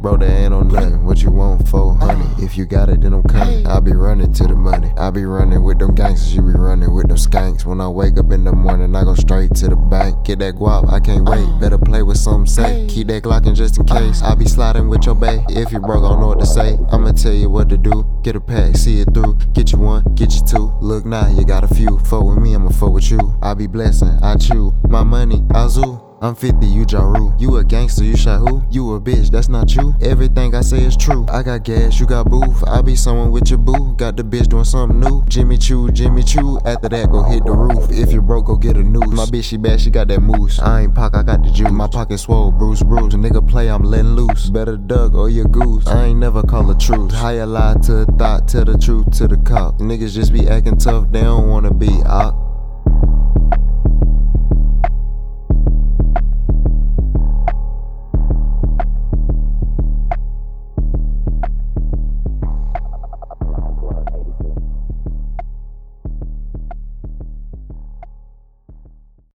Bro, they ain't on nothing. What you want, 400? If you got it, then I'm coming. I be running to the money. I be running with them gangsters. You be running with them skanks. When I wake up in the morning, I go straight to the bank. Get that guap, I can't wait. Uh-huh. Better play with some safe. Keep that Glockin' just in uh-huh. case. I be sliding with your bae. If you broke, I don't know what to say. I'ma tell you what to do. Get a pack, see it through. Get you one, get you two. Look now, you got a few. Fuck with me, I'ma fuck with you. I be blessing, I chew. My money, I zoo. I'm 50, you Jaru. You a gangster, you shot who? You a bitch, that's not you. Everything I say is true. I got gas, you got booth. I be someone with your boo. Got the bitch doing something new. Jimmy Choo, Jimmy Choo. After that, go hit the roof. If you broke, go get a noose. My bitch, she bad, she got that moose. I ain't pock, I got the juice. My pocket swole, Bruce, Bruce. Nigga play, I'm letting loose. Better duck or your goose. I ain't never call a truth. You lie to a thought, tell the truth to the cop. Niggas just be acting tough, they don't wanna be op.